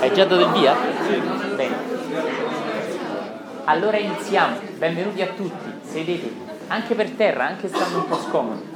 Hai già dato il via? Bene. Allora iniziamo. Benvenuti a tutti. Sedetevi. Anche per terra, anche stando un po' scomodi.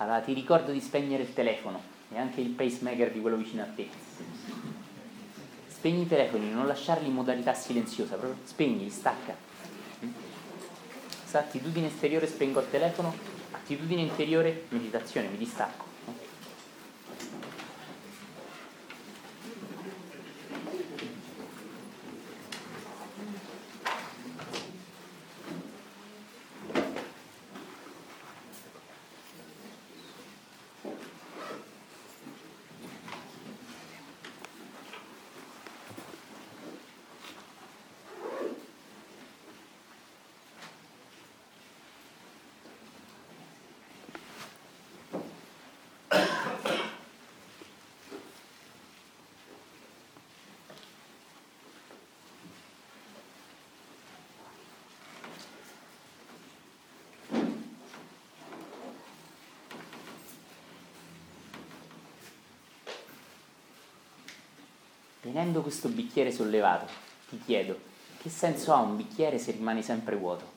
Allora ti ricordo di spegnere il telefono e anche il pacemaker di quello vicino a te. Spegni i telefoni, non lasciarli in modalità silenziosa, proprio spegnili, stacca. Sa, attitudine esteriore spengo il telefono, attitudine interiore meditazione, mi distacco. Tenendo questo bicchiere sollevato, ti chiedo, che senso ha un bicchiere se rimane sempre vuoto?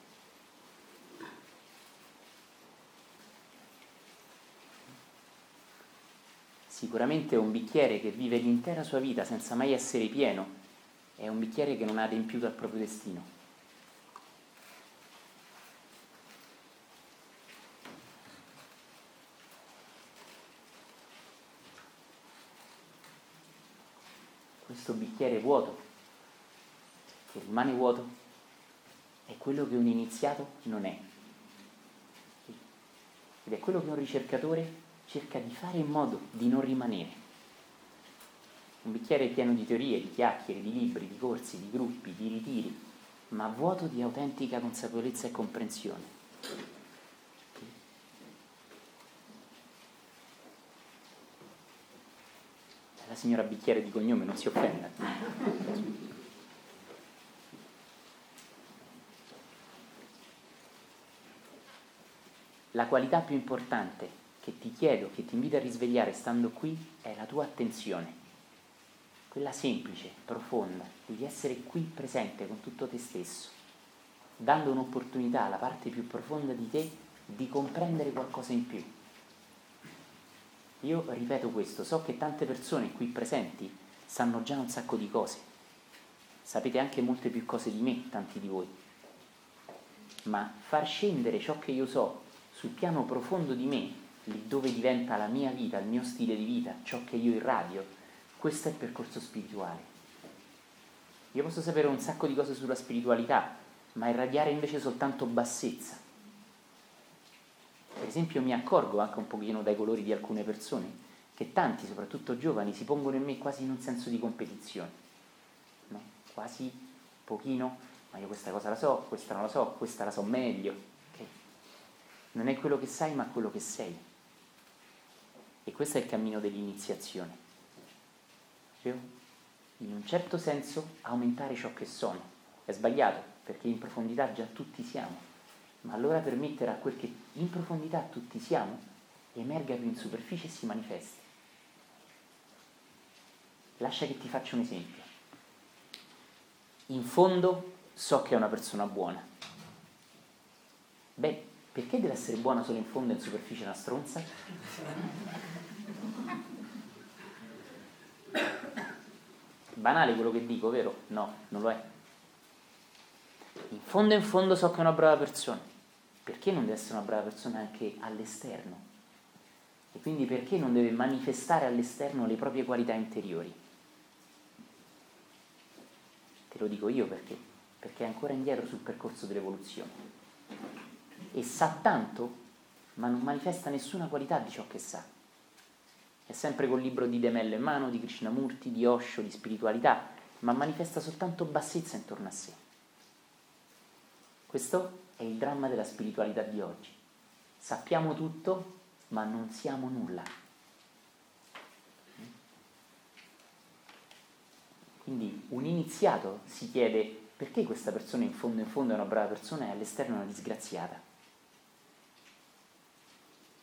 Sicuramente un bicchiere che vive l'intera sua vita senza mai essere pieno è un bicchiere che non ha adempiuto al proprio destino. Questo bicchiere vuoto, che rimane vuoto, è quello che un iniziato non è. Ed è quello che un ricercatore cerca di fare in modo di non rimanere. Un bicchiere pieno di teorie, di chiacchiere, di libri, di corsi, di gruppi, di ritiri, ma vuoto di autentica consapevolezza e comprensione. Signora bicchiere di cognome non si offenda. La qualità più importante che ti chiedo, che ti invito a risvegliare stando qui, è la tua attenzione. Quella semplice, profonda, devi essere qui presente con tutto te stesso, dando un'opportunità alla parte più profonda di te di comprendere qualcosa in più io ripeto questo, so che tante persone qui presenti sanno già un sacco di cose, sapete anche molte più cose di me, tanti di voi, ma far scendere ciò che io so sul piano profondo di me, lì dove diventa la mia vita, il mio stile di vita, ciò che io irradio, questo è il percorso spirituale. Io posso sapere un sacco di cose sulla spiritualità, ma irradiare invece soltanto bassezza, esempio mi accorgo anche un pochino dai colori di alcune persone che tanti, soprattutto giovani, si pongono in me quasi in un senso di competizione, no? quasi pochino, ma io questa cosa la so, questa non la so, questa la so meglio. Okay? Non è quello che sai, ma quello che sei. E questo è il cammino dell'iniziazione. Cioè, in un certo senso aumentare ciò che sono. È sbagliato, perché in profondità già tutti siamo ma allora permettere a quel che in profondità tutti siamo emerga più in superficie e si manifesti. Lascia che ti faccia un esempio. In fondo so che è una persona buona. Beh, perché deve essere buona solo in fondo e in superficie una stronza? Banale quello che dico, vero? No, non lo è. In fondo in fondo so che è una brava persona perché non deve essere una brava persona anche all'esterno? E quindi perché non deve manifestare all'esterno le proprie qualità interiori? Te lo dico io perché perché è ancora indietro sul percorso dell'evoluzione. E sa tanto, ma non manifesta nessuna qualità di ciò che sa. È sempre col libro di Demello in mano, di Krishnamurti, di Osho, di spiritualità, ma manifesta soltanto bassezza intorno a sé. Questo è il dramma della spiritualità di oggi. Sappiamo tutto, ma non siamo nulla. Quindi un iniziato si chiede perché questa persona in fondo in fondo è una brava persona e all'esterno è una disgraziata.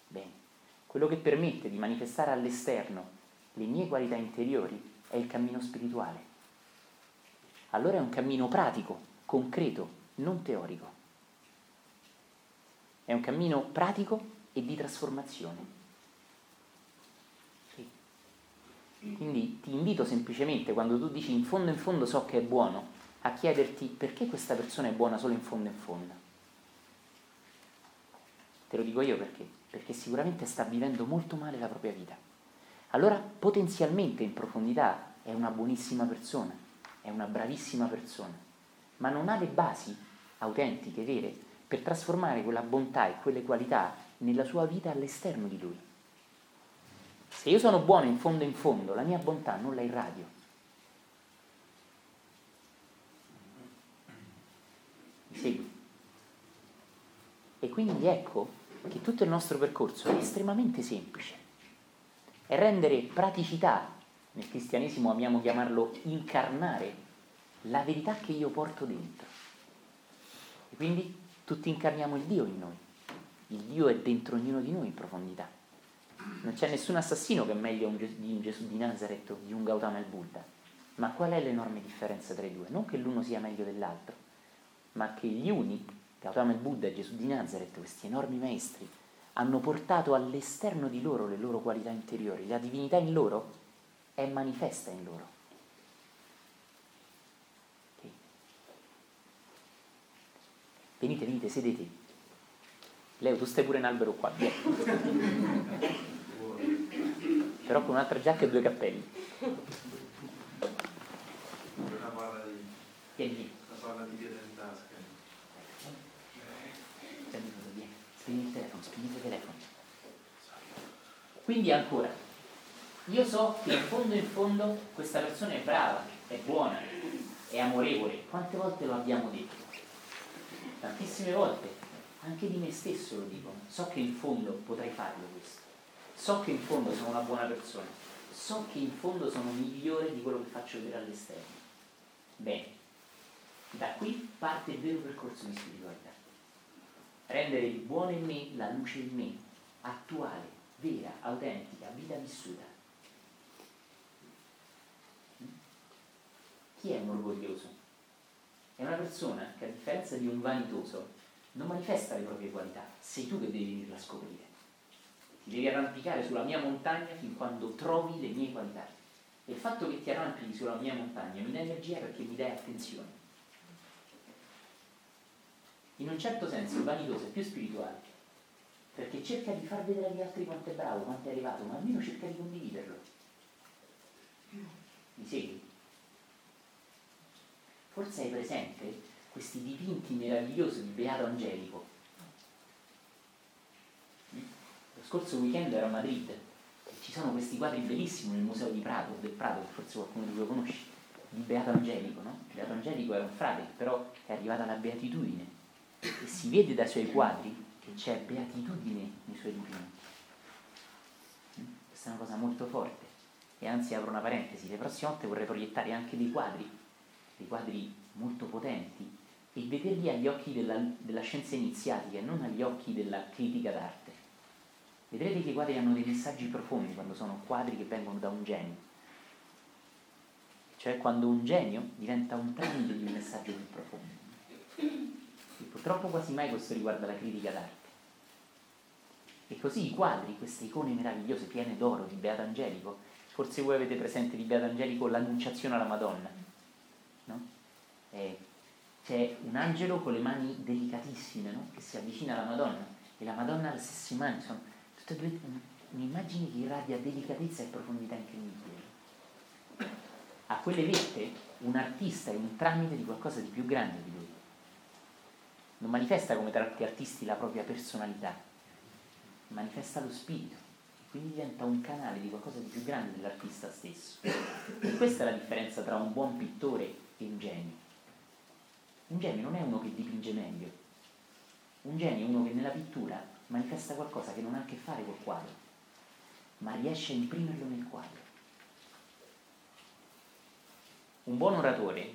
Bene, quello che permette di manifestare all'esterno le mie qualità interiori è il cammino spirituale. Allora è un cammino pratico, concreto, non teorico. È un cammino pratico e di trasformazione. Quindi ti invito semplicemente, quando tu dici in fondo in fondo so che è buono, a chiederti perché questa persona è buona solo in fondo in fondo. Te lo dico io perché? Perché sicuramente sta vivendo molto male la propria vita. Allora potenzialmente in profondità è una buonissima persona, è una bravissima persona, ma non ha le basi autentiche, vere, per trasformare quella bontà e quelle qualità nella sua vita all'esterno di lui. Se io sono buono in fondo in fondo, la mia bontà non la irradio. Mi segui? E quindi ecco che tutto il nostro percorso è estremamente semplice. È rendere praticità, nel cristianesimo amiamo chiamarlo incarnare, la verità che io porto dentro. E quindi tutti incarniamo il Dio in noi. Il Dio è dentro ognuno di noi in profondità. Non c'è nessun assassino che è meglio di un Gesù di Nazareth o di un Gautama il Buddha. Ma qual è l'enorme differenza tra i due? Non che l'uno sia meglio dell'altro, ma che gli uni, Gautama il Buddha e Gesù di Nazareth, questi enormi maestri, hanno portato all'esterno di loro le loro qualità interiori. La divinità in loro è manifesta in loro. Venite, venite, sedetevi. Leo, tu stai pure in albero qua, però con un'altra giacca e due cappelli. Una parla di, Vieni una parla di pietra in tasca. Prendi cosa, vieni. Spegni il telefono, spegni il telefono. Quindi ancora, io so che in fondo in fondo questa persona è brava, è buona, è amorevole. Quante volte lo abbiamo detto? Tantissime volte, anche di me stesso lo dico. So che in fondo potrei farlo questo so che in fondo sono una buona persona, so che in fondo sono migliore di quello che faccio vedere all'esterno. Bene, da qui parte il vero percorso di spiritualità. Rendere il buono in me, la luce in me, attuale, vera, autentica, vita vissuta. Chi è un orgoglioso? È una persona che a differenza di un vanitoso non manifesta le proprie qualità, sei tu che devi venirla a scoprire ti devi arrampicare sulla mia montagna fin quando trovi le mie qualità. E il fatto che ti arrampichi sulla mia montagna mi dà energia perché mi dai attenzione. In un certo senso il vanitoso è più spirituale, perché cerca di far vedere agli altri quanto è bravo, quanto è arrivato, ma almeno cerca di condividerlo. Mi segui? Forse hai presente questi dipinti meravigliosi di Beato Angelico scorso weekend ero a Madrid e ci sono questi quadri bellissimi nel museo di Prato, del Prato, che forse qualcuno di voi conosce, di Beato Angelico, no? Beato Angelico era un frate, però è arrivata alla beatitudine e si vede dai suoi quadri che c'è beatitudine nei suoi dipinti. Mm? Questa è una cosa molto forte. E anzi apro una parentesi, le prossime volte vorrei proiettare anche dei quadri, dei quadri molto potenti, e vederli agli occhi della, della scienza iniziatica e non agli occhi della critica d'arte. Vedrete che i quadri hanno dei messaggi profondi quando sono quadri che vengono da un genio. Cioè quando un genio diventa un tramite di un messaggio più profondo. E purtroppo quasi mai questo riguarda la critica d'arte. E così i quadri, queste icone meravigliose, piene d'oro di Beato Angelico, forse voi avete presente di Beato Angelico l'annunciazione alla Madonna. No? c'è un angelo con le mani delicatissime no? che si avvicina alla Madonna e la Madonna ha le stesse mani, sono tutte e due un'immagine che irradia delicatezza e profondità incredibile. a quelle vette un artista è un tramite di qualcosa di più grande di lui. Non manifesta come tanti artisti la propria personalità, manifesta lo spirito, quindi diventa un canale di qualcosa di più grande dell'artista stesso. E questa è la differenza tra un buon pittore un genio. Un genio non è uno che dipinge meglio, un genio è uno che nella pittura manifesta qualcosa che non ha a che fare col quadro, ma riesce a imprimerlo nel quadro. Un buon oratore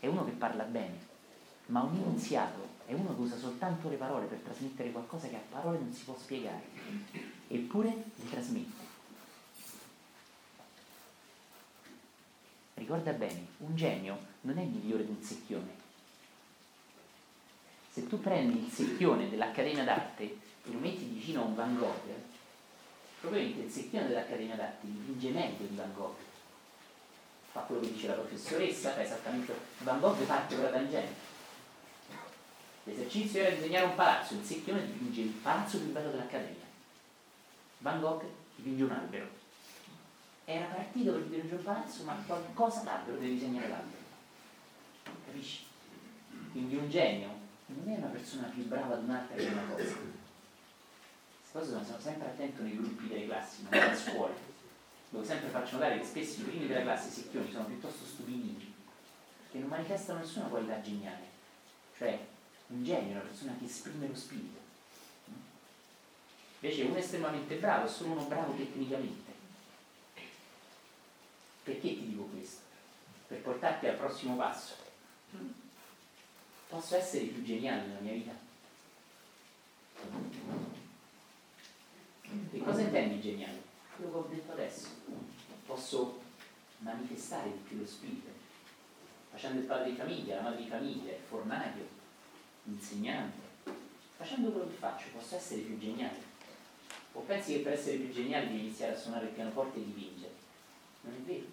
è uno che parla bene, ma un iniziato è uno che usa soltanto le parole per trasmettere qualcosa che a parole non si può spiegare, eppure le trasmette. Ricorda bene, un genio non è migliore di un secchione. Se tu prendi il secchione dell'Accademia d'Arte e lo metti vicino a un Van Gogh, probabilmente il secchione dell'Accademia d'Arte dipinge meglio di Van Gogh fa quello che dice la professoressa, fa esattamente Van Gogh parte ora da ingegno. L'esercizio era disegnare un palazzo, il secchione dipinge il palazzo più bello dell'Accademia. Van Gogh dipinge un albero. Era partito per dipingere un palazzo, ma qualcosa d'albero deve disegnare l'albero. Capisci? Quindi un genio non è una persona più brava di un'altra che una cosa. Queste cose sono sempre attento nei gruppi delle classi, non nelle scuole dove sempre faccio notare che spesso i primi della classe secchioni sono piuttosto stupidini, che non manifestano nessuna qualità geniale. Cioè, un genio è una persona che esprime lo spirito. Invece uno estremamente bravo è solo uno bravo tecnicamente. Perché ti dico questo? Per portarti al prossimo passo. Posso essere più geniale nella mia vita? Che cosa intendi geniale? quello che ho detto adesso, posso manifestare di più lo spirito, facendo il padre di famiglia, la madre di famiglia, il fornaio, l'insegnante, facendo quello che faccio posso essere più geniale. O pensi che per essere più geniale devi iniziare a suonare il pianoforte e dipingere? Non è vero.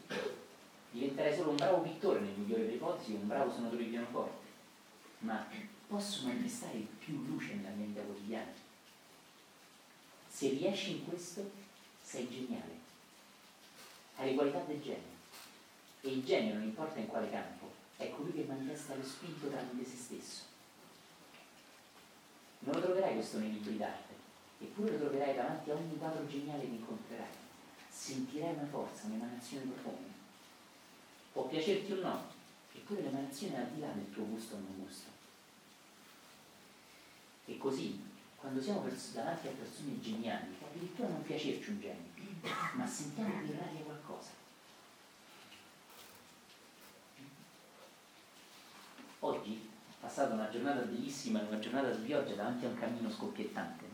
Diventerai solo un bravo pittore nel migliore delle ipotesi, un bravo suonatore di pianoforte. Ma posso manifestare più luce nella mia vita quotidiana. Se riesci in questo, sei geniale, hai le qualità del genio. E il genio, non importa in quale campo, è colui che manifesta lo spirito tramite se stesso. Non lo troverai questo nei libri d'arte, eppure lo troverai davanti a ogni quadro geniale che incontrerai. Sentirai una forza, un'emanazione profonda. Può piacerti o no, eppure l'emanazione è al di là del tuo gusto o non gusto. E così quando siamo davanti a persone geniali, può addirittura non piacerci un genio, ma sentiamo che irradia qualcosa. Oggi ho passato una giornata bellissima, una giornata di pioggia davanti a un cammino scoppiettante.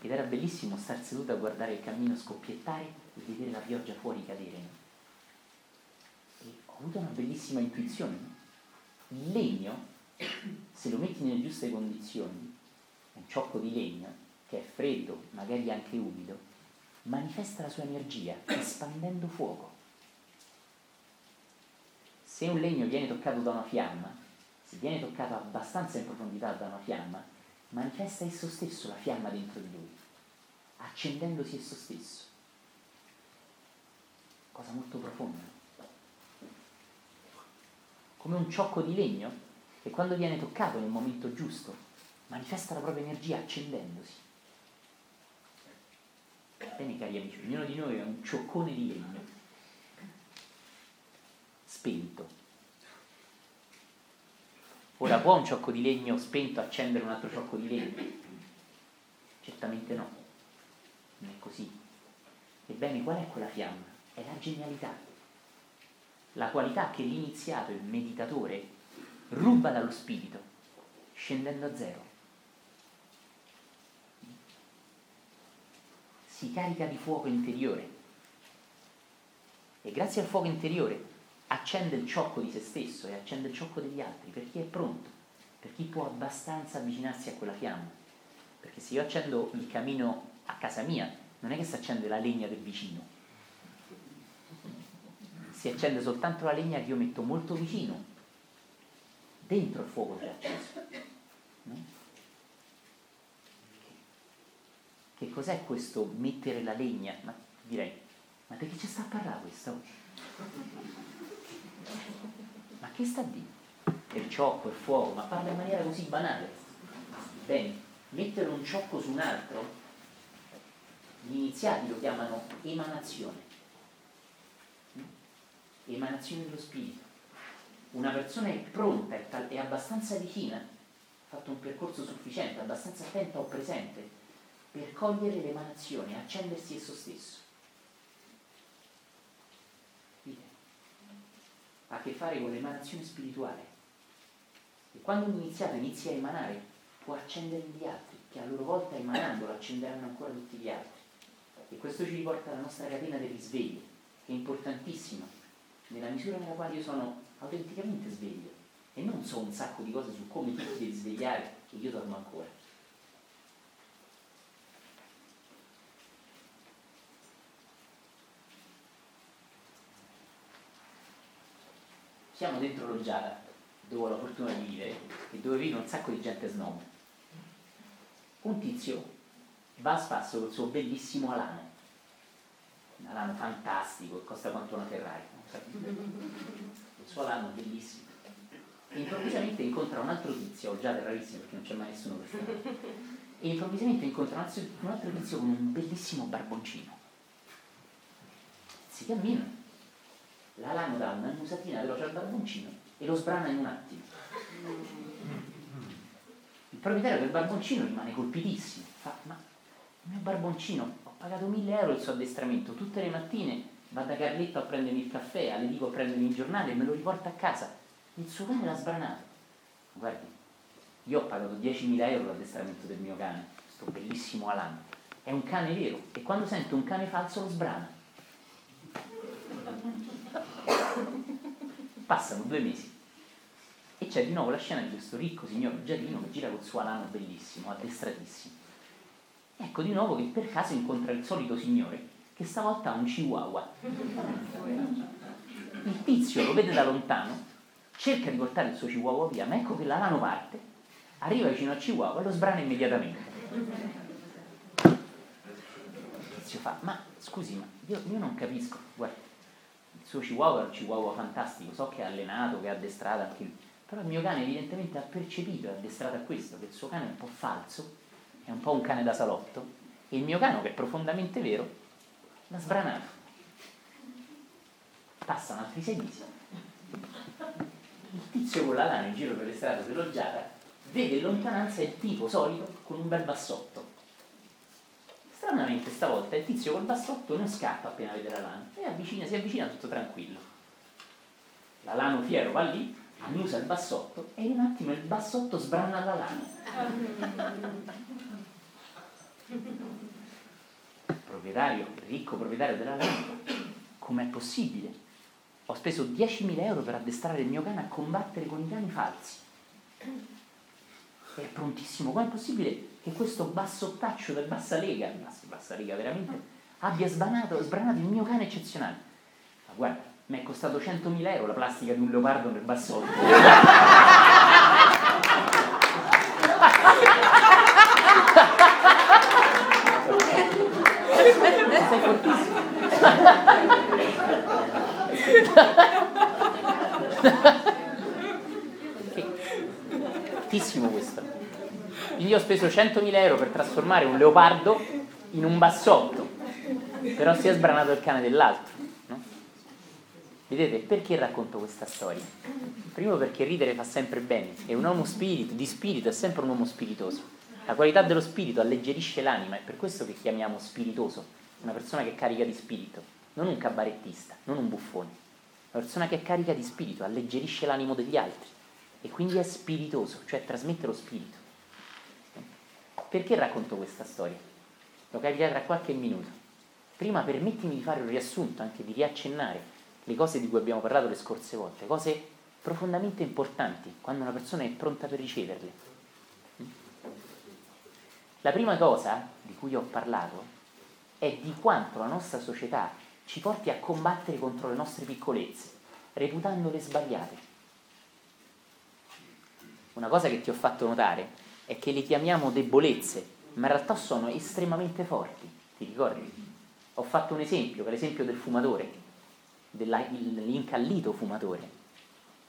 Ed era bellissimo star seduto a guardare il cammino scoppiettare vedere la pioggia fuori cadere. E ho avuto una bellissima intuizione. Il legno, se lo metti nelle giuste condizioni, un ciocco di legno che è freddo, magari anche umido, manifesta la sua energia espandendo fuoco. Se un legno viene toccato da una fiamma, se viene toccato abbastanza in profondità da una fiamma, manifesta esso stesso la fiamma dentro di lui, accendendosi esso stesso. Cosa molto profonda. Come un ciocco di legno che quando viene toccato nel momento giusto manifesta la propria energia accendendosi. Bene cari amici, ognuno di noi è un cioccone di legno, spento. Ora può un ciocco di legno spento accendere un altro ciocco di legno? Certamente no, non è così. Ebbene, qual è quella fiamma? È la genialità, la qualità che l'iniziato, il meditatore, ruba dallo spirito, scendendo a zero. si carica di fuoco interiore e grazie al fuoco interiore accende il ciocco di se stesso e accende il ciocco degli altri per chi è pronto, per chi può abbastanza avvicinarsi a quella fiamma. Perché se io accendo il camino a casa mia, non è che si accende la legna del vicino, si accende soltanto la legna che io metto molto vicino, dentro il fuoco già acceso. No? Che cos'è questo mettere la legna? Ma direi, ma di che ci sta a parlare questo? che sta a dire? Per ciocco, per fuoco, ma parla in maniera così banale. Bene, mettere un ciocco su un altro, gli iniziati lo chiamano emanazione. Emanazione dello spirito. Una persona è pronta, è, tal- è abbastanza vicina, ha fatto un percorso sufficiente, abbastanza attenta o presente per cogliere l'emanazione, accendersi esso stesso. Ha a che fare con l'emanazione spirituale. E quando un iniziato inizia a emanare, può accendere gli altri, che a loro volta emanando lo accenderanno ancora tutti gli altri. E questo ci riporta alla nostra catena del risveglio, che è importantissima, nella misura nella quale io sono autenticamente sveglio e non so un sacco di cose su come ti devi svegliare che io dormo ancora. Siamo dentro l'Oggiata, dove ho la fortuna di vivere e dove vive un sacco di gente snob. Un tizio va a spasso col suo bellissimo alano, un alano fantastico costa quanto una Ferrari, il suo alano bellissimo. E improvvisamente incontra un altro tizio, già è rarissimo perché non c'è mai nessuno per strada, e improvvisamente incontra un altro tizio con un bellissimo barboncino. Si cammina, l'alano dà una musatina veloce al barboncino e lo sbrana in un attimo. Il proprietario del barboncino rimane colpitissimo, fa, ma il mio barboncino, ho pagato 1000 euro il suo addestramento, tutte le mattine va da Carletto a prendermi il caffè, alle dico a prendermi il giornale e me lo riporta a casa. Il suo cane l'ha sbranato. Guardi, io ho pagato 10.000 euro l'addestramento del mio cane, questo bellissimo Alan. È un cane vero e quando sento un cane falso lo sbrana. Passano due mesi e c'è di nuovo la scena di questo ricco signor giardino che gira col suo alano bellissimo, addestratissimo. Ecco di nuovo che per caso incontra il solito signore che stavolta ha un chihuahua. Il tizio lo vede da lontano, cerca di portare il suo chihuahua via, ma ecco che la lano parte, arriva vicino al chihuahua e lo sbrana immediatamente. Il tizio fa, ma scusi, ma io, io non capisco, guarda, il suo chihuahua è un chihuahua fantastico, so che è allenato, che è addestrato anche lui, però il mio cane evidentemente ha percepito, è addestrato a questo, che il suo cane è un po' falso, è un po' un cane da salotto, e il mio cane, che è profondamente vero, l'ha sbranato. Passano altri sei mesi. Il tizio con la lana in giro per le strade dell'Oggiata vede in lontananza il tipo solito con un bel bassotto. Stranamente stavolta il tizio col bassotto non scappa appena vede la lana e avvicina, si avvicina tutto tranquillo. La lano fiero va lì, annusa il bassotto e in un attimo il bassotto sbrana la lana proprietario, ricco proprietario della lampada, com'è possibile? Ho speso 10.000 euro per addestrare il mio cane a combattere con i cani falsi. È prontissimo, com'è possibile che questo bassottaccio del bassa lega, bassa lega veramente, abbia sbranato, sbranato il mio cane eccezionale? Ma guarda, mi è costato 100.000 euro la plastica di un leopardo nel bassotto. Fortissimo questo. Io ho speso 100.000 euro per trasformare un leopardo in un bassotto, però si è sbranato il cane dell'altro. No? Vedete, perché racconto questa storia? Primo perché ridere fa sempre bene e un uomo spirito, di spirito è sempre un uomo spiritoso. La qualità dello spirito alleggerisce l'anima, è per questo che chiamiamo spiritoso una persona che carica di spirito, non un cabarettista, non un buffone, una persona che è carica di spirito, alleggerisce l'animo degli altri e quindi è spiritoso, cioè trasmette lo spirito. Perché racconto questa storia? Lo capirà tra qualche minuto. Prima permettimi di fare un riassunto, anche di riaccennare le cose di cui abbiamo parlato le scorse volte, cose profondamente importanti quando una persona è pronta per riceverle. La prima cosa di cui ho parlato è di quanto la nostra società ci porti a combattere contro le nostre piccolezze, reputandole sbagliate. Una cosa che ti ho fatto notare è che le chiamiamo debolezze, ma in realtà sono estremamente forti, ti ricordi? Ho fatto un esempio, che è l'esempio del fumatore, dell'incallito fumatore.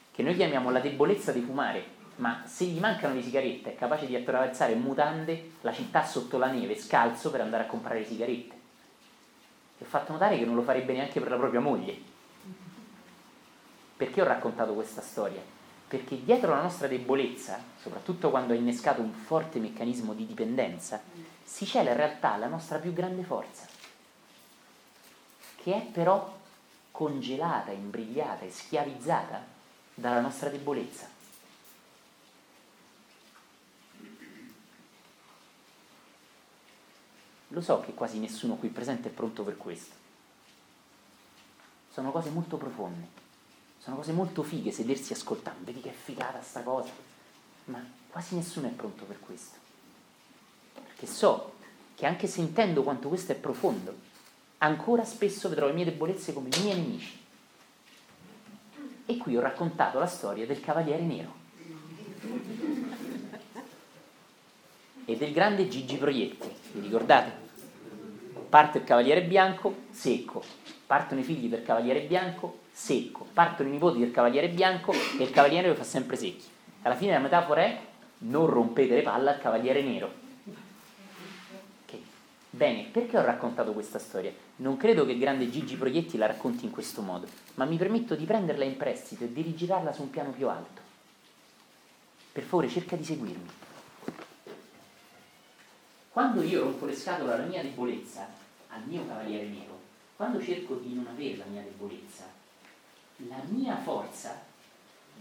che noi chiamiamo la debolezza di fumare, ma se gli mancano le sigarette è capace di attraversare mutande la città sotto la neve, scalzo, per andare a comprare le sigarette. E ho fatto notare che non lo farebbe neanche per la propria moglie. Perché ho raccontato questa storia? Perché dietro la nostra debolezza, soprattutto quando è innescato un forte meccanismo di dipendenza, si cela in realtà la nostra più grande forza, che è però congelata, imbrigliata e schiavizzata dalla nostra debolezza. Lo so che quasi nessuno qui presente è pronto per questo. Sono cose molto profonde, sono cose molto fighe sedersi ascoltando, vedi che è figata sta cosa, ma quasi nessuno è pronto per questo. Perché so che anche sentendo quanto questo è profondo, ancora spesso vedrò le mie debolezze come i miei nemici. E qui ho raccontato la storia del Cavaliere Nero e del grande Gigi Proietti, vi ricordate? Parte il Cavaliere Bianco, secco, partono i figli del Cavaliere Bianco, secco, partono i nipoti del Cavaliere Bianco e il Cavaliere lo fa sempre secchi. Alla fine la metafora è non rompete le palle al Cavaliere Nero. Okay. Bene, perché ho raccontato questa storia? Non credo che il grande Gigi Proietti la racconti in questo modo, ma mi permetto di prenderla in prestito e di rigirarla su un piano più alto. Per favore, cerca di seguirmi. Quando io rompo le scatole alla mia debolezza, al mio cavaliere nero, quando cerco di non avere la mia debolezza, la mia forza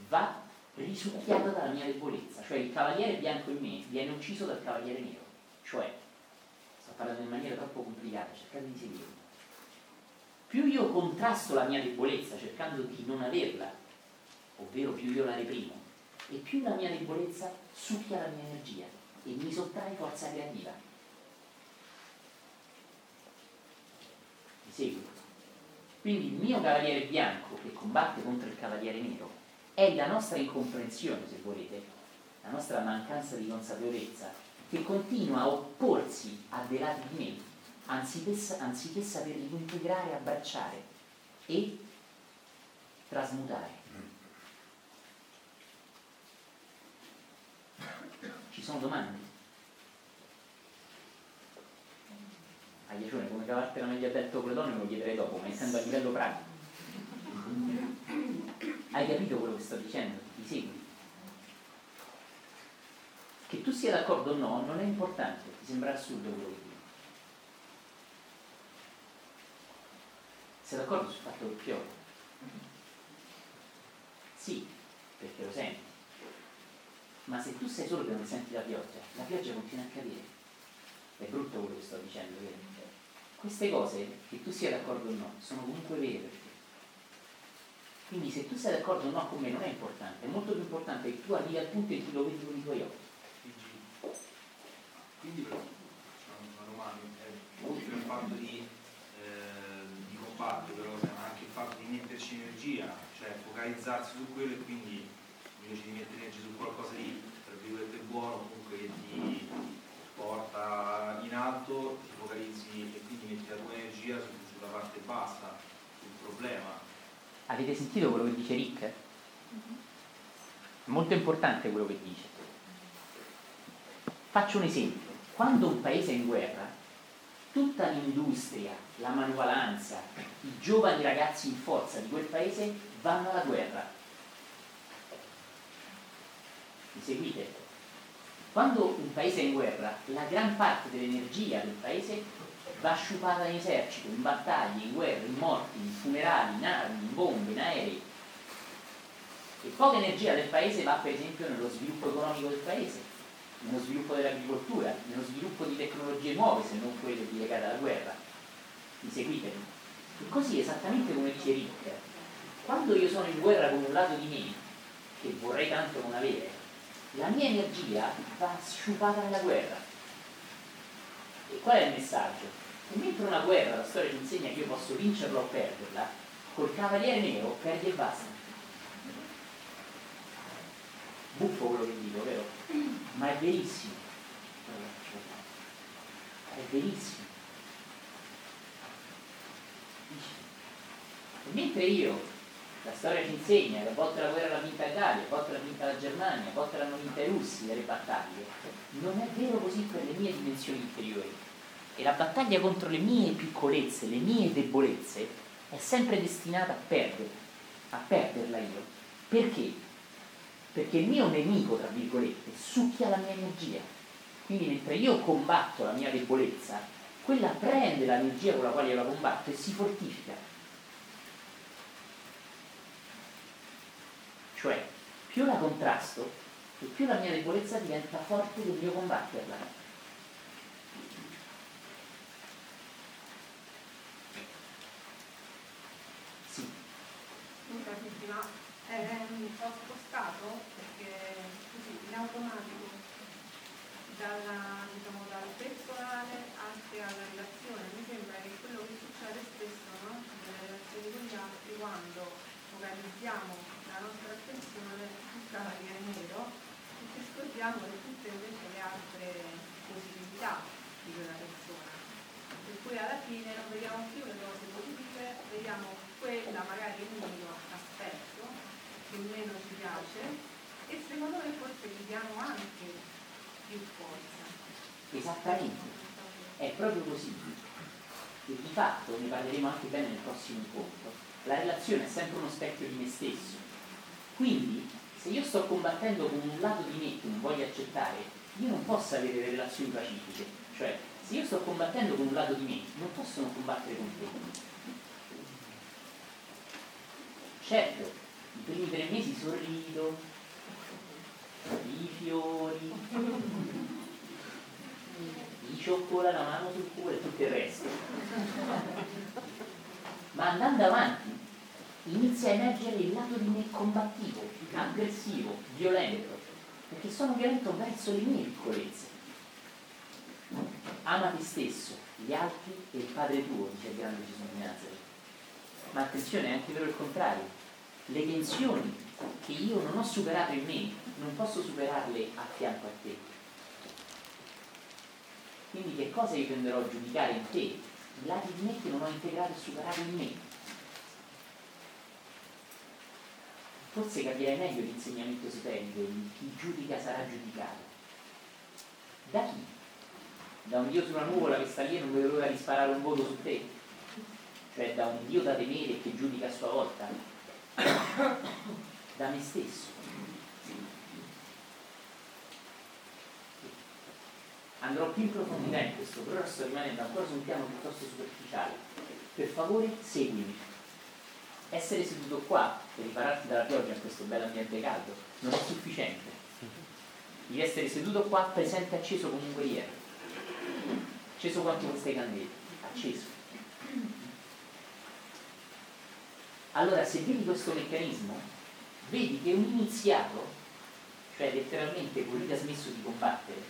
va risucchiata dalla mia debolezza, cioè il cavaliere bianco in me viene ucciso dal cavaliere nero, cioè, sto parlando in maniera troppo complicata, cercate di seguirmi. Più io contrasto la mia debolezza cercando di non averla, ovvero più io la reprimo, e più la mia debolezza succhia la mia energia e mi sottrae forza creativa. Mi segui? Quindi il mio cavaliere bianco che combatte contro il cavaliere nero è la nostra incomprensione, se volete, la nostra mancanza di consapevolezza che continua a opporsi a dei lati di me anziché, anziché saperli integrare, abbracciare e trasmutare. Ci sono domande? A Iacione, come cavartela meglio ha detto Platone, me lo chiederei dopo, ma essendo a livello pratico. Hai capito quello che sto dicendo? Ti segui? Che tu sia d'accordo o no non è importante, ti sembra assurdo quello che dico. Sei d'accordo sul fatto che piove? Sì, perché lo senti. Ma se tu sei solo che non senti la pioggia, la pioggia continua a cadere. È brutto quello che sto dicendo, vero? Queste cose, che tu sia d'accordo o no, sono comunque vere. Quindi se tu sei d'accordo o no con me non è importante, è molto più importante che tu arrivi al punto in cui lo vedi con i tuoi occhi. Quindi però, una domanda, oltre al fatto di, eh, di combattere, però, ma anche il fatto di metterci energia, cioè focalizzarsi su quello e quindi invece di mettere energia su qualcosa di, tra virgolette, buono, comunque che ti porta in alto, ti focalizzi e quindi metti la tua energia su, sulla parte bassa, sul problema. Avete sentito quello che dice Rick? È molto importante quello che dice. Faccio un esempio. Quando un paese è in guerra, tutta l'industria, la manuvalanza, i giovani ragazzi in forza di quel paese vanno alla guerra. Mi seguite? Quando un paese è in guerra, la gran parte dell'energia del paese va sciupata in esercito, in battaglie, in guerre, in morti, in funerali, in armi, in bombe, in aerei. E poca energia del paese va per esempio nello sviluppo economico del paese, nello sviluppo dell'agricoltura, nello sviluppo di tecnologie nuove, se non quelle legate alla guerra. Mi seguite? E così esattamente come dice Rick, quando io sono in guerra con un lato di me, che vorrei tanto non avere, la mia energia va sciupata nella guerra. E qual è il messaggio? Che mentre una guerra, la storia ci insegna che io posso vincerla o perderla, col cavaliere nero perdi e basta. Buffo quello che dico, vero? Ma è verissimo. È verissimo. E mentre io La storia ci insegna che a volte la guerra l'ha vinta l'Italia, a volte l'ha vinta la Germania, a volte l'hanno vinta i russi delle battaglie. Non è vero così per le mie dimensioni interiori. E la battaglia contro le mie piccolezze, le mie debolezze, è sempre destinata a perdere, a perderla io. Perché? Perché il mio nemico, tra virgolette, succhia la mia energia. Quindi mentre io combatto la mia debolezza, quella prende l'energia con la quale io la combatto e si fortifica. Cioè, più la contrasto e più la mia debolezza diventa forte del mio combatterla. Sì. Ma ehm, ho spostato perché così in automatico dalla, diciamo, dal personale anche alla relazione. Mi sembra che quello che succede spesso no? nelle relazioni con gli altri quando focalizziamo la nostra attenzione tutta la via nero e ci scordiamo di tutte invece le altre possibilità di quella persona. Per cui alla fine non vediamo più le cose positive, vediamo quella magari l'unico aspetto che meno ci piace e secondo me forse gli diamo anche più forza. Esattamente, è proprio così. E di fatto ne parleremo anche bene nel prossimo incontro. La relazione è sempre uno specchio di me stesso quindi, se io sto combattendo con un lato di me che non voglio accettare, io non posso avere relazioni pacifiche. Cioè, se io sto combattendo con un lato di me, non posso non combattere con te. Certo, i primi tre mesi sorrido, i fiori, i cioccola la mano sul cuore e tutto il resto. Ma andando avanti, inizia a emergere il lato di me combattivo, aggressivo, violento, perché sono violento verso le mie piccolezze. Ama te stesso, gli altri e il Padre tuo, dice il grande Gesù di Nazareth. Ma attenzione, è anche vero il contrario. Le tensioni che io non ho superato in me, non posso superarle a fianco a te. Quindi che cosa io tenderò a giudicare in te? I lati di me che non ho integrato e superato in me forse capirei meglio l'insegnamento esoterico di chi giudica sarà giudicato. Da chi? Da un Dio sulla nuvola che sta lì e non vede l'ora di sparare un voto su te? Cioè da un Dio da temere che giudica a sua volta? Da me stesso. Andrò più in profondità in questo, però sto rimanendo ancora su un piano piuttosto superficiale. Per favore, seguimi essere seduto qua per ripararti dalla pioggia in questo bel ambiente caldo non è sufficiente. Devi essere seduto qua presente acceso come un guerriero. Acceso quanto queste candele? Acceso. Allora se vedi questo meccanismo, vedi che un iniziato, cioè letteralmente colui che ha smesso di combattere,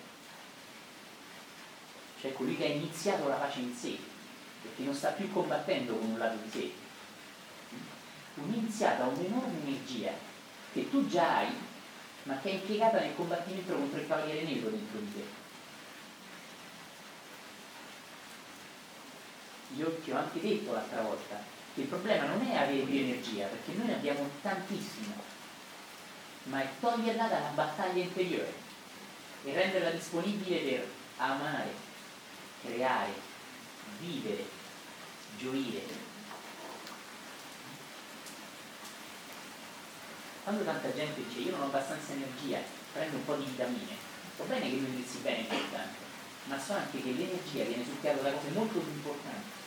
cioè colui che ha iniziato la pace in sé, perché non sta più combattendo con un lato di sé, un'iniziata un'enorme energia che tu già hai, ma che è impiegata nel combattimento contro il cavaliere nero dentro di te. Io ti ho anche detto l'altra volta il problema non è avere più energia, perché noi ne abbiamo tantissima, ma è toglierla dalla battaglia interiore e renderla disponibile per amare, creare, vivere, gioire, quando tanta gente dice io non ho abbastanza energia, prendo un po' di vitamine, va bene che lui indirizzi bene è importante, ma so anche che l'energia viene succhiata da cose molto più importanti.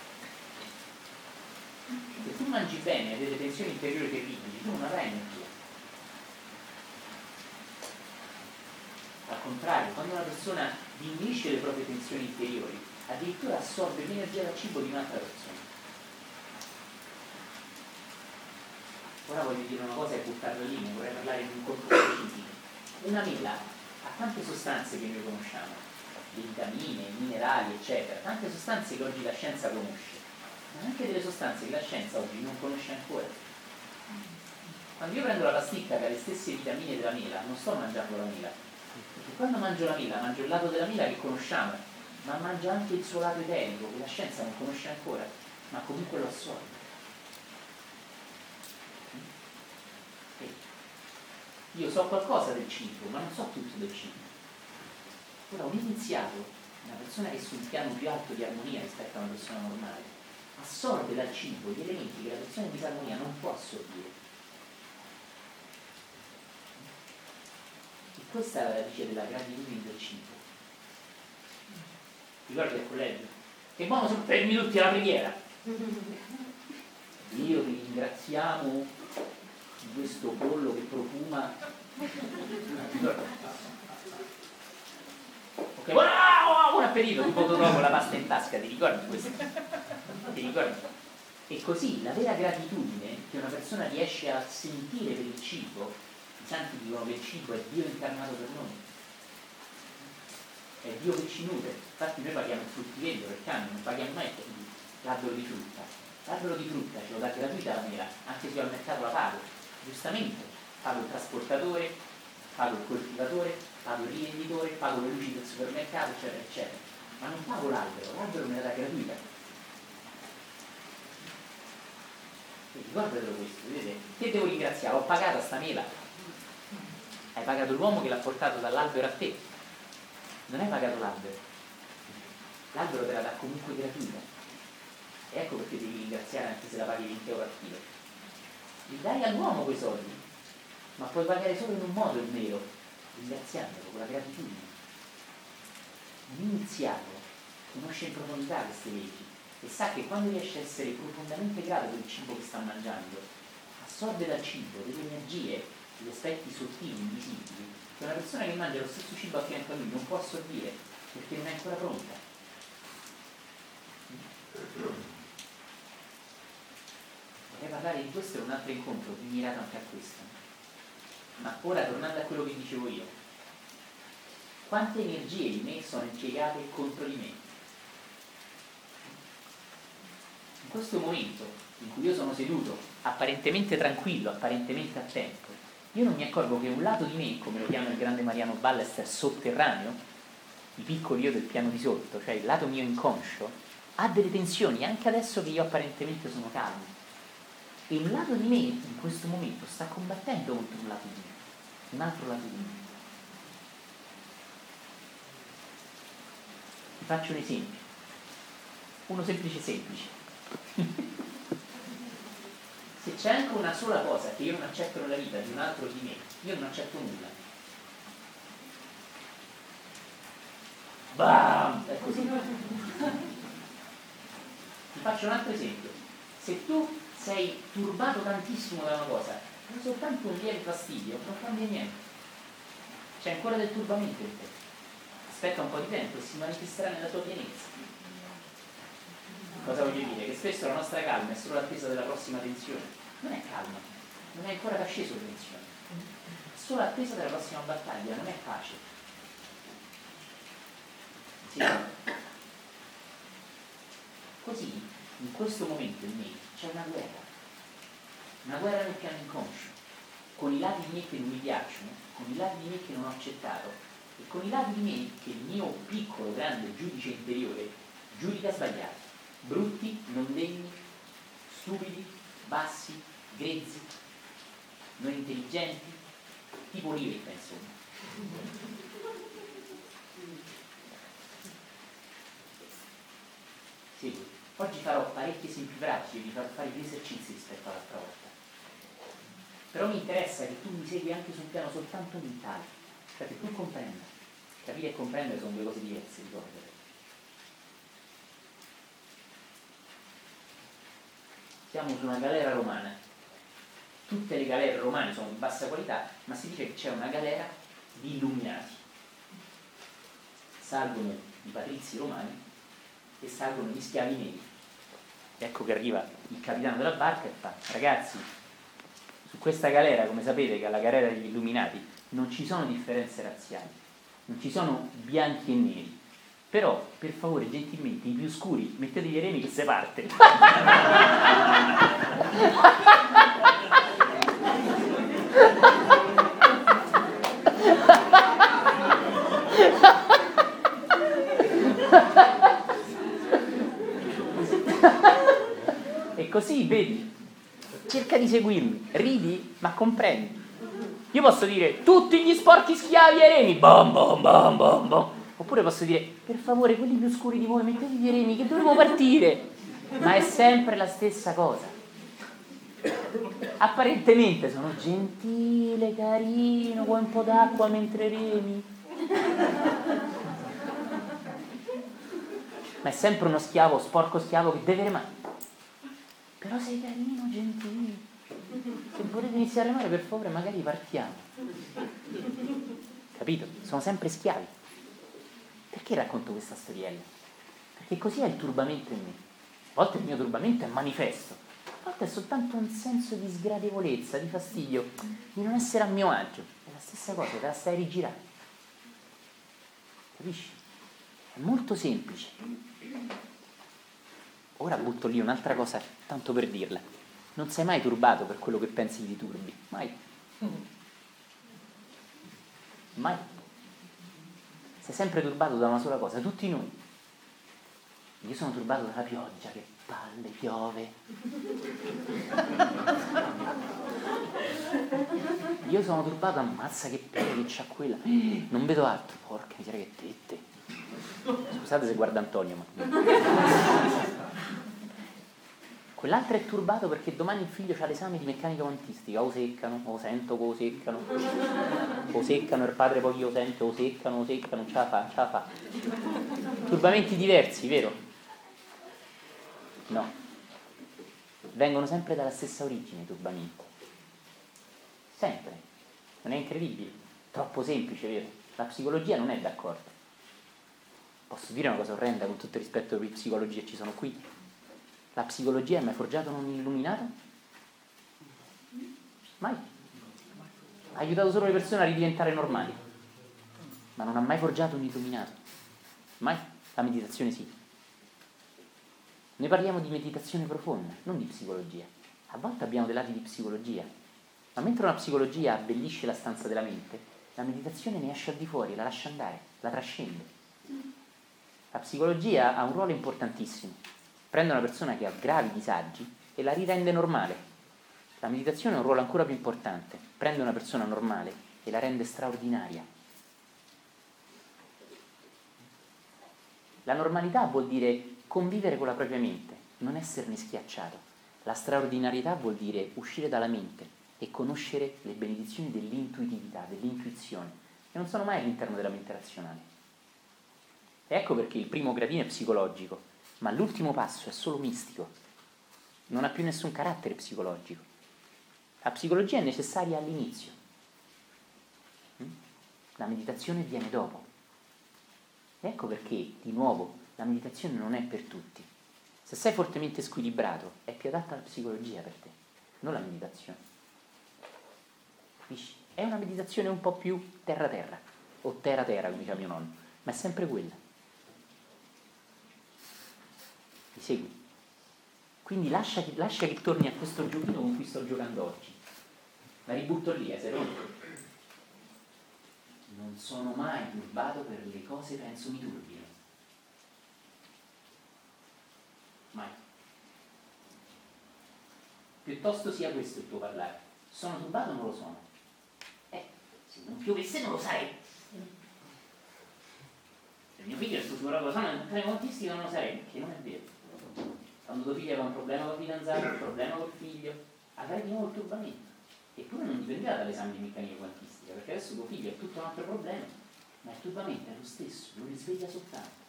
Se tu mangi bene e hai delle tensioni interiori terribili, tu non avrai energia. Al contrario, quando una persona diminuisce le proprie tensioni interiori, addirittura assorbe l'energia dal cibo di un'altra persona. ora voglio dire una cosa e buttarla lì, non vorrei parlare di un corpo specifico. Una mela ha tante sostanze che noi conosciamo, le vitamine, i minerali, eccetera, tante sostanze che oggi la scienza conosce, anche delle sostanze che la scienza oggi non conosce ancora. Quando io prendo la pasticca che ha le stesse vitamine della mela, non sto mangiando la mela, perché quando mangio la mela, mangio il lato della mela che conosciamo, ma mangio anche il suo lato eterico, che la scienza non conosce ancora, ma comunque lo assorbe. Io so qualcosa del cibo, ma non so tutto del cibo. Ora un iniziato, una persona che è su un piano più alto di armonia rispetto a una persona normale, assorbe dal cibo gli elementi che la persona in disarmonia non può assorbire. E questa è la radice della gratitudine del cibo. Ricordi il collegio? Che buono sono tre minuti alla preghiera. Dio vi ringraziamo di questo pollo che profuma. Ok, wow, buon appetito, tipo dopo la pasta in tasca, ti ricordi questo? Ti ricordi? E così la vera gratitudine che una persona riesce a sentire per il cibo, i santi dicono che il cibo è Dio incarnato per noi, è Dio che ci nutre, infatti noi paghiamo il fruttivendolo, il cambio, non paghiamo mai l'albero di frutta, l'albero di frutta ce lo dà gratuita la mela, anche se io al mercato la pago, giustamente, pago il trasportatore, pago il coltivatore, pago il rivenditore, pago le luci del supermercato, eccetera, eccetera, ma non pago l'albero, l'albero me la dà gratuita. Quindi guardatelo questo, vedete? Che devo ringraziare? Ho pagato sta mela. Hai pagato l'uomo che l'ha portato dall'albero a te non hai pagato l'albero, l'albero te la dà comunque gratuita. E ecco perché devi ringraziare anche se la paghi 20 euro al chilo. Li dai all'uomo quei soldi, ma puoi pagare solo in un modo il nero, ringraziandolo con la gratitudine. Un iniziato conosce in profondità queste leggi e sa che quando riesce a essere profondamente grato per il cibo che sta mangiando, assorbe dal cibo delle energie, degli aspetti sottili, invisibili, che una persona che mangia lo stesso cibo a fianco a lui non può assorbire perché non è ancora pronta. Vorrei parlare di questo in un altro incontro, mirato anche a questo. Ma ora tornando a quello che dicevo io, quante energie di me sono impiegate contro di me? In questo momento in cui io sono seduto, apparentemente tranquillo, apparentemente attento, io non mi accorgo che un lato di me, come lo chiama il grande Mariano Ballester, sotterraneo, i piccoli io del piano di sotto, cioè il lato mio inconscio, ha delle tensioni anche adesso che io apparentemente sono calmo. E un lato di me in questo momento sta combattendo contro un lato di me, un altro lato di me. Ti faccio un esempio, uno semplice semplice. se c'è anche una sola cosa che io non accetto nella vita di un altro di me, io non accetto nulla. Bam! È così. Ti faccio un altro esempio. Se tu sei turbato tantissimo da una cosa, non soltanto un lieve fastidio, non cambia niente. C'è ancora del turbamento in te. Aspetta un po' di tempo e si manifesterà nella tua pienezza. Cosa voglio dire? Che spesso la nostra calma è solo l'attesa della prossima tensione. Non è calma, non è ancora asceso tensione. È solo l'attesa della prossima battaglia, non è pace. Sì. Così, in questo momento in me c'è una guerra. Una guerra nel piano inconscio, con i lati di me che non mi piacciono, con i lati di me che non ho accettato e con i lati di me che il mio piccolo, grande giudice interiore giudica sbagliato brutti, non degni, stupidi, bassi, grezzi, non intelligenti, tipo Rivetta insomma. Segui. Oggi farò parecchi esempi pratici vi farò fare gli esercizi rispetto all'altra volta. Però mi interessa che tu mi segui anche su un piano soltanto mentale, cioè che tu comprenda. Capire e comprendere sono due cose diverse, ricordate. siamo su una galera romana. Tutte le galere romane sono di bassa qualità, ma si dice che c'è una galera di illuminati. Salgono i patrizi romani e salgono gli schiavi neri. Ecco che arriva il capitano della barca e fa, ragazzi, su questa galera, come sapete che è la galera degli illuminati, non ci sono differenze razziali, non ci sono bianchi e neri, però, per favore, gentilmente, i più scuri, mettetevi i remi che si parte. e così, vedi, cerca di seguirmi, ridi, ma comprendi. Io posso dire tutti gli sporchi schiavi ai remi, bom bom bom bom bom. Oppure posso dire, per favore, quelli più scuri di voi, mettetevi i remi, che dovremmo partire. Ma è sempre la stessa cosa. Apparentemente sono gentile, carino, vuoi un po' d'acqua mentre remi. Ma è sempre uno schiavo, sporco schiavo che deve remare. Però sei carino, gentile. Se volete iniziare a remare, per favore, magari partiamo. Capito? Sono sempre schiavi. Perché racconto questa storiella? Perché così è il turbamento in me. A volte il mio turbamento è manifesto, a volte è soltanto un senso di sgradevolezza, di fastidio, di non essere a mio agio. È la stessa cosa, te la stai rigirando. Capisci? È molto semplice. Ora butto lì un'altra cosa, tanto per dirla. Non sei mai turbato per quello che pensi di turbi. Mai. Mai. Sei sempre turbato da una sola cosa, tutti noi. Io sono turbato dalla pioggia, che palle, piove. Io sono turbato, ammazza che piove che c'ha quella. Non vedo altro, porca miseria che tette. Scusate se guarda Antonio, ma... Quell'altro è turbato perché domani il figlio ha l'esame di meccanica quantistica, o seccano, o sento o seccano, o seccano, il padre poi io sento, o seccano, o seccano, ce la fa, ce la fa. Turbamenti diversi, vero? No. Vengono sempre dalla stessa origine i turbamenti. Sempre. Non è incredibile? Troppo semplice, vero? La psicologia non è d'accordo. Posso dire una cosa orrenda con tutto il rispetto per i psicologi che ci sono qui? La psicologia ha mai forgiato un illuminato? Mai. Ha aiutato solo le persone a ridiventare normali, ma non ha mai forgiato un illuminato. Mai. La meditazione sì. Noi parliamo di meditazione profonda, non di psicologia. A volte abbiamo dei lati di psicologia, ma mentre una psicologia abbellisce la stanza della mente, la meditazione ne esce al di fuori, la lascia andare, la trascende. La psicologia ha un ruolo importantissimo prende una persona che ha gravi disagi e la rirende normale. La meditazione ha un ruolo ancora più importante, prende una persona normale e la rende straordinaria. La normalità vuol dire convivere con la propria mente, non esserne schiacciato. La straordinarietà vuol dire uscire dalla mente e conoscere le benedizioni dell'intuitività, dell'intuizione, che non sono mai all'interno della mente razionale. E ecco perché il primo gradino è psicologico, ma l'ultimo passo è solo mistico, non ha più nessun carattere psicologico. La psicologia è necessaria all'inizio, mm? la meditazione viene dopo. Ecco perché, di nuovo, la meditazione non è per tutti. Se sei fortemente squilibrato, è più adatta alla psicologia per te, non la meditazione. Capisci? È una meditazione un po' più terra-terra, o terra-terra, come diceva mio nonno, ma è sempre quella. Segui. Quindi lascia che, lascia che torni a questo giochino con cui sto giocando oggi. La ributto lì, eh, se Non sono mai turbato per le cose penso mi turbino. Mai. Piuttosto sia questo il tuo parlare. Sono turbato o non lo sono? Eh, se non piovesse non lo sarei. Se mio figlio è stato superato la zona mentale autistica non lo sarei, perché non è vero quando tuo figlio aveva un problema con il fidanzato, un problema col figlio, avrai di nuovo il turbamento. Eppure non dipenderà dall'esame di meccanica quantistica, perché adesso tuo figlio ha tutto un altro problema, ma il turbamento è lo stesso, lo risveglia soltanto.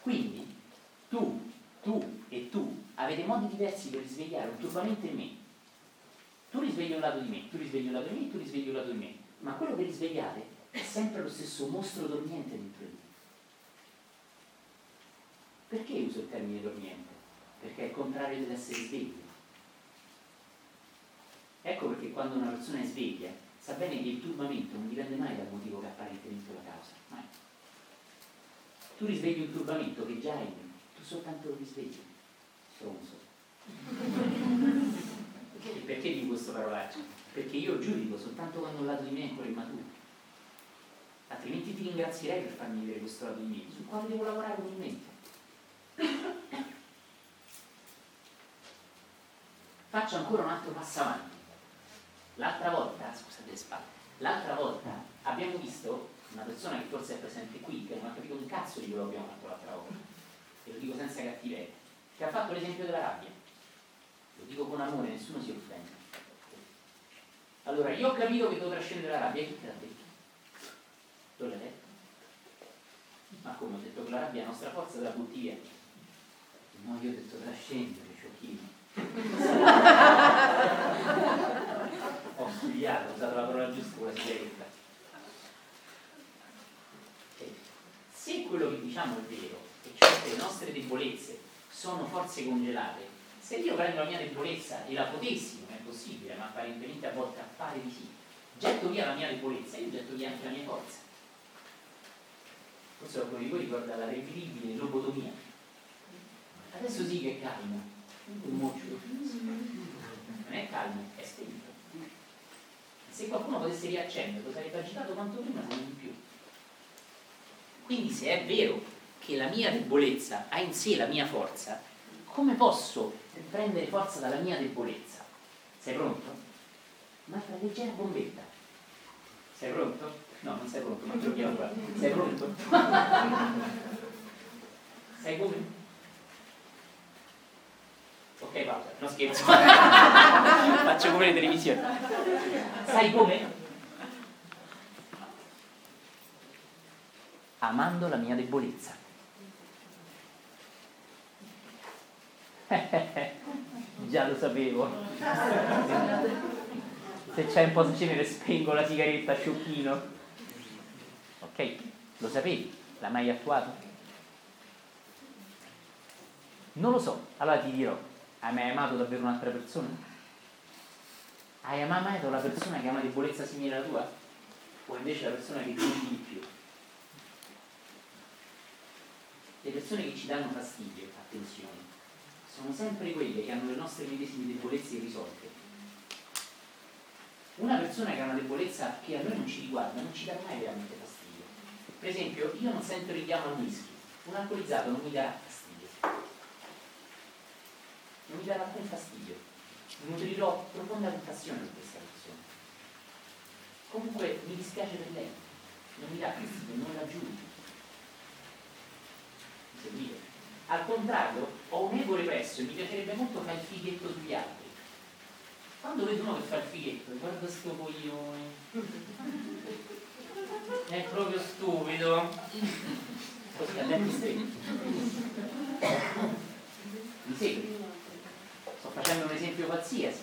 Quindi tu, tu e tu avete modi diversi per risvegliare un turbamento in me. Tu risvegli un lato di me, tu risvegli un lato di me, tu risvegli un lato di me, ma quello che risvegliate è sempre lo stesso mostro dormiente dentro di te. Perché uso il termine dormiente? Perché è il contrario dell'essere sveglio. Ecco perché quando una persona è sveglia, sa bene che il turbamento non dipende mai dal motivo che apparentemente la causa. Mai. Tu risvegli un turbamento che già è, tu soltanto lo risvegli. Stronzo. e perché dico questo parolaccio? Perché io giudico soltanto quando un lato di me è ancora immaturo. Altrimenti ti ringrazierei per farmi vedere questo lato di me, sul quale devo lavorare comunemente. Faccio ancora un altro passo avanti. L'altra volta, scusate le spalle, l'altra volta abbiamo visto una persona che forse è presente qui, che non ha capito un cazzo di quello che abbiamo fatto l'altra volta, e lo dico senza cattiveria, che ha fatto l'esempio della rabbia. Lo dico con amore, nessuno si offende. Allora, io ho capito che devo trascendere la rabbia, chi te l'ha detto? Lo l'hai detto? Ma come ho detto che la rabbia è la nostra forza della butti via? No, io ho detto trascendere, sciocchino. ho studiato, ho usato la parola giusta con la. Se quello che diciamo è vero, e cioè che le nostre debolezze sono forze congelate, se io prendo la mia debolezza e la potessi, non è possibile, ma apparentemente a volte appare di sì, getto via la mia debolezza, io getto via anche la mia forza. Forse qualcuno di voi ricorda la terribile lobotomia. Adesso sì che è calmo. Non è calmo, è spento. Se qualcuno potesse riaccenderlo sarebbe agitato quanto prima, se non di più. Quindi se è vero che la mia debolezza ha in sé la mia forza, come posso prendere forza dalla mia debolezza? Sei pronto? Un'altra leggera bombetta. Sei pronto? No, non sei pronto, ma te lo chiedo qua. Sei pronto? Sei come? Ok, pausa, non scherzo. Faccio come le televisioni. Sai come? Amando la mia debolezza. Già lo sapevo. Se c'è un po' di cenere spengo la sigaretta, sciocchino. Ok? Lo sapevi? L'hai mai attuato? Non lo so, allora ti dirò, hai mai amato davvero un'altra persona? Hai mai amato la persona che ha una debolezza simile alla tua? O invece la persona che ti di più? Le persone che ci danno fastidio, attenzione, sono sempre quelle che hanno le nostre medesime debolezze irrisolte. Una persona che ha una debolezza che a noi non ci riguarda non ci dà mai veramente fastidio per esempio, io non sento richiamo al whisky, un alcolizzato non mi darà fastidio. Non mi darà alcun fastidio. Nutrirò profonda compassione per questa persona. Comunque mi dispiace per lei, non mi dà fastidio, non la giudico. Seguite. Al contrario, ho un ego represso e mi piacerebbe molto fare il fighetto sugli altri. Quando vedo uno che fa il fighetto, guarda sto coglione è proprio stupido. Così a denti stretti. Mi segui? Sto facendo un esempio qualsiasi,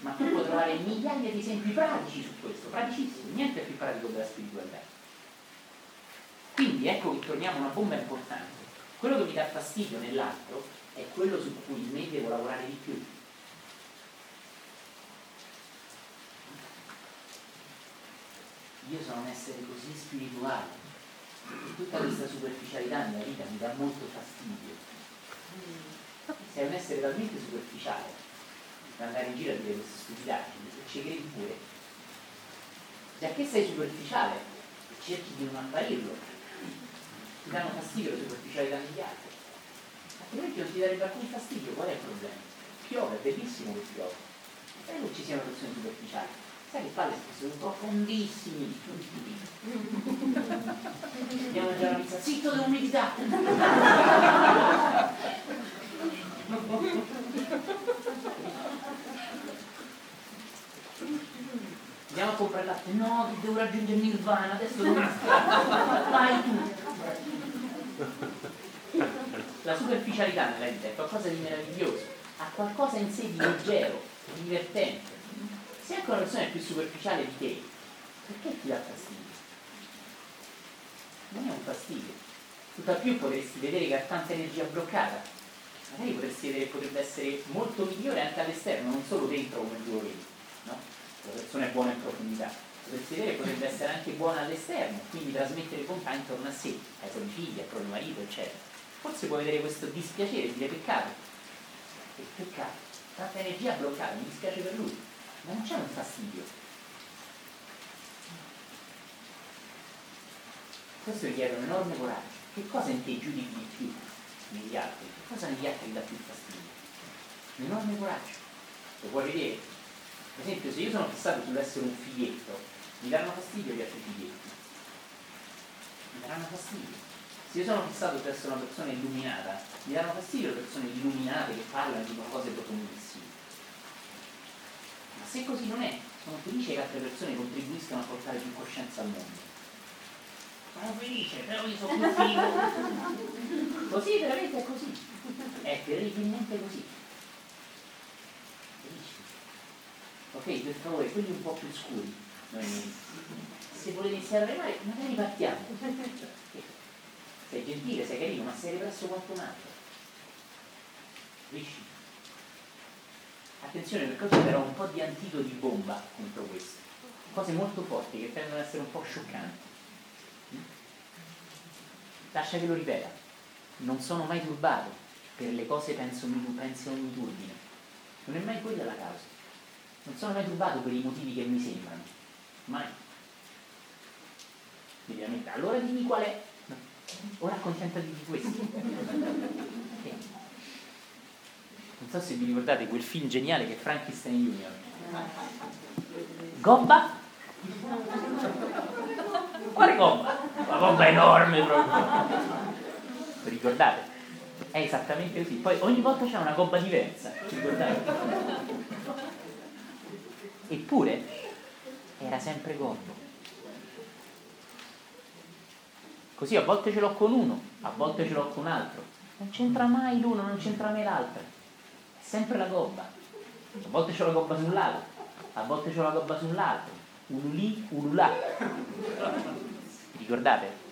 ma tu puoi trovare migliaia di esempi pratici su questo, praticissimi, niente più pratico della spiritualità. Quindi ecco che torniamo a una bomba importante. Quello che mi dà fastidio nell'altro è quello su cui me devo lavorare di più. io sono un essere così spirituale e tutta questa superficialità nella vita mi dà molto fastidio. Sei un essere talmente superficiale da andare in giro a dire queste stupidaggini e ci credi pure. Già che sei superficiale e cerchi di non apparirlo, ti danno fastidio la superficialità degli altri. Altrimenti non ti darebbe alcun fastidio, qual è il problema? Piove, è bellissimo che piove. E non ci siano persone superficiali sai che palle sono profondissimi andiamo a pizza zitto devo meditare andiamo a comprare il latte no devo raggiungere Nirvana adesso non vai tu la superficialità nella vita è qualcosa di meraviglioso ha qualcosa in sé di leggero di divertente se anche una persona è più superficiale di te, perché ti dà fastidio? Non è un fastidio. Tutt'al più potresti vedere che ha tanta energia bloccata. Magari potresti vedere che potrebbe essere molto migliore anche all'esterno, non solo dentro come tu lo vedi. No? La persona è buona in profondità. Che potrebbe essere anche buona all'esterno, quindi trasmettere bontà intorno a sé, ai propri figli, al proprio marito, eccetera. Forse puoi vedere questo dispiacere, dire peccato. Che peccato, tanta energia bloccata, mi dispiace per lui ma non c'è un fastidio. Questo richiede un enorme coraggio. Che cosa in te giudichi di più negli altri? Che cosa negli altri dà più fastidio? Un enorme coraggio. Lo puoi vedere. Per esempio, se io sono fissato sull'essere un figlietto, mi daranno fastidio gli altri figlietti. Mi daranno fastidio. Se io sono fissato su essere una persona illuminata, mi daranno fastidio le persone illuminate che parlano di cose profondissime. Ma se così non è, sono felice che altre persone contribuiscano a portare più coscienza al mondo. Sono felice, però io sono figo. così veramente è così. È terribilmente così. Ok, per favore, quelli un po' più scuri. Se volete iniziare a remare, magari partiamo. Sei gentile, sei carino, ma sei represso qualcun altro. Capisci? Attenzione perché oggi però un po' di antidoti bomba contro questo. Cose molto forti che tendono ad essere un po' scioccanti. Lascia che lo ripeta. Non sono mai turbato per le cose penso penso mi turbino. Non è mai quella la causa. Non sono mai turbato per i motivi che mi sembrano. Mai. Ovviamente. Allora dimmi qual è. Ora accontentati di questo. Non so se vi ricordate quel film geniale che è Frankenstein Junior. Gobba? Quale gobba? Una gobba enorme proprio. Vi ricordate? È esattamente così. Poi ogni volta c'è una gobba diversa. Ricordate? Eppure era sempre gobbo. Così a volte ce l'ho con uno, a volte ce l'ho con un altro. Non c'entra mai l'uno, non c'entra mai l'altro. È sempre la gobba. A volte c'ho la gobba sul lato, a volte c'ho la gobba sull'altro. Ululì, ululà. Ricordate?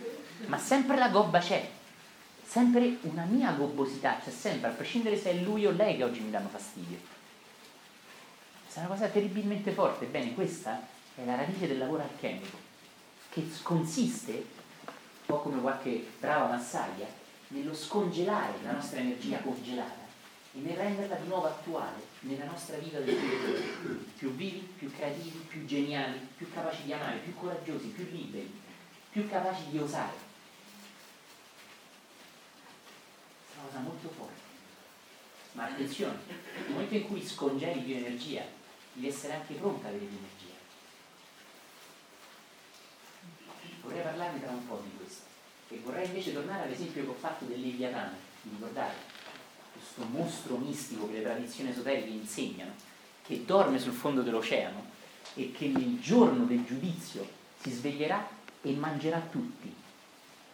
Ma sempre la gobba c'è. Sempre una mia gobbosità, c'è sempre, a prescindere se è lui o lei che oggi mi danno fastidio. È una cosa terribilmente forte. Bene, questa è la radice del lavoro alchemico, che consiste, un po' come qualche brava massaglia, nello scongelare la nostra energia congelata e nel renderla di nuovo attuale nella nostra vita del futuro. Più vivi, più creativi, più geniali, più capaci di amare, più coraggiosi, più liberi, più capaci di osare. È una cosa molto forte. Ma attenzione, nel momento in cui scongeli più energia, devi essere anche pronta a avere più energia. Vorrei parlarvi tra un po' di questo. E vorrei invece tornare all'esempio che ho fatto del Leviatano, vi ricordate? Questo mostro mistico che le tradizioni esoteriche insegnano, che dorme sul fondo dell'oceano e che nel giorno del giudizio si sveglierà e mangerà tutti,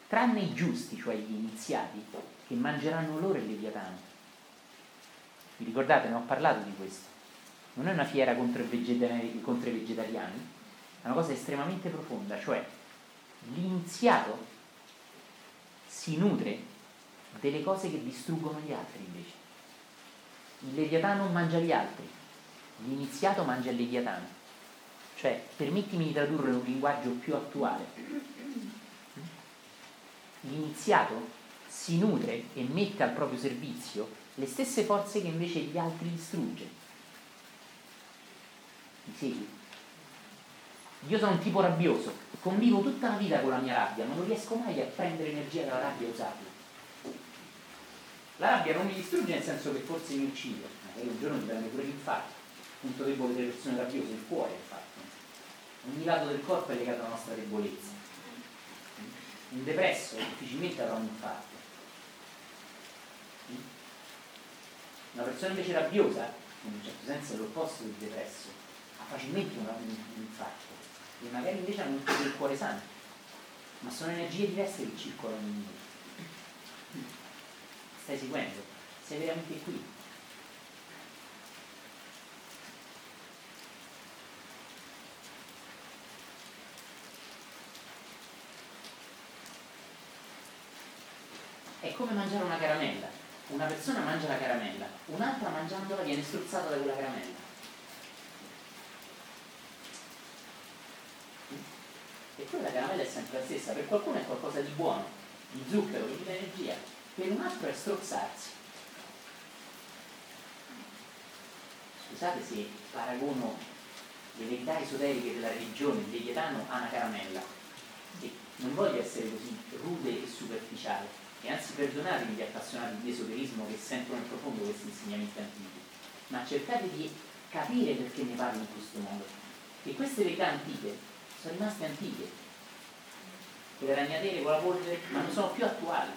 tranne i giusti, cioè gli iniziati, che mangeranno loro il Leviatano. Vi ricordate, ne ho parlato di questo. Non è una fiera contro i, contro i vegetariani, è una cosa estremamente profonda, cioè l'iniziato si nutre delle cose che distruggono gli altri invece. Il leviatano mangia gli altri, l'iniziato mangia il leviatano. Cioè, permettimi di tradurlo in un linguaggio più attuale. L'iniziato si nutre e mette al proprio servizio le stesse forze che invece gli altri distrugge. Mi segui? Io sono un tipo rabbioso, convivo tutta la vita con la mia rabbia, ma non riesco mai a prendere energia dalla rabbia e usarla. La rabbia non mi distrugge nel senso che forse mi uccide, magari un giorno mi prende pure l'infarto, punto debole delle persone rabbiose, il cuore infatti. Ogni lato del corpo è legato alla nostra debolezza. Un depresso difficilmente avrà un infarto. Una persona invece rabbiosa, in un certo senso è l'opposto del depresso, ha facilmente un, un infarto e magari invece hanno tutto il cuore sano, ma sono energie diverse che circolano in noi. Stai seguendo? Sei veramente qui. È come mangiare una caramella. Una persona mangia la caramella, un'altra mangiandola viene strozzata da quella caramella. E poi la caramella è sempre la stessa, per qualcuno è qualcosa di buono, di zucchero, di energia, per un altro è strozzarsi. Scusate se paragono le verità esoteriche della religione, del Leviatano, a una caramella. E non voglio essere così rude e superficiale, e anzi perdonatemi gli appassionati di esoterismo che sentono in profondo questi insegnamenti antichi, ma cercate di capire perché ne parlo in questo modo. E queste verità antiche sono rimaste antiche. Quelle ragnatele con la polvere, ma non sono più attuali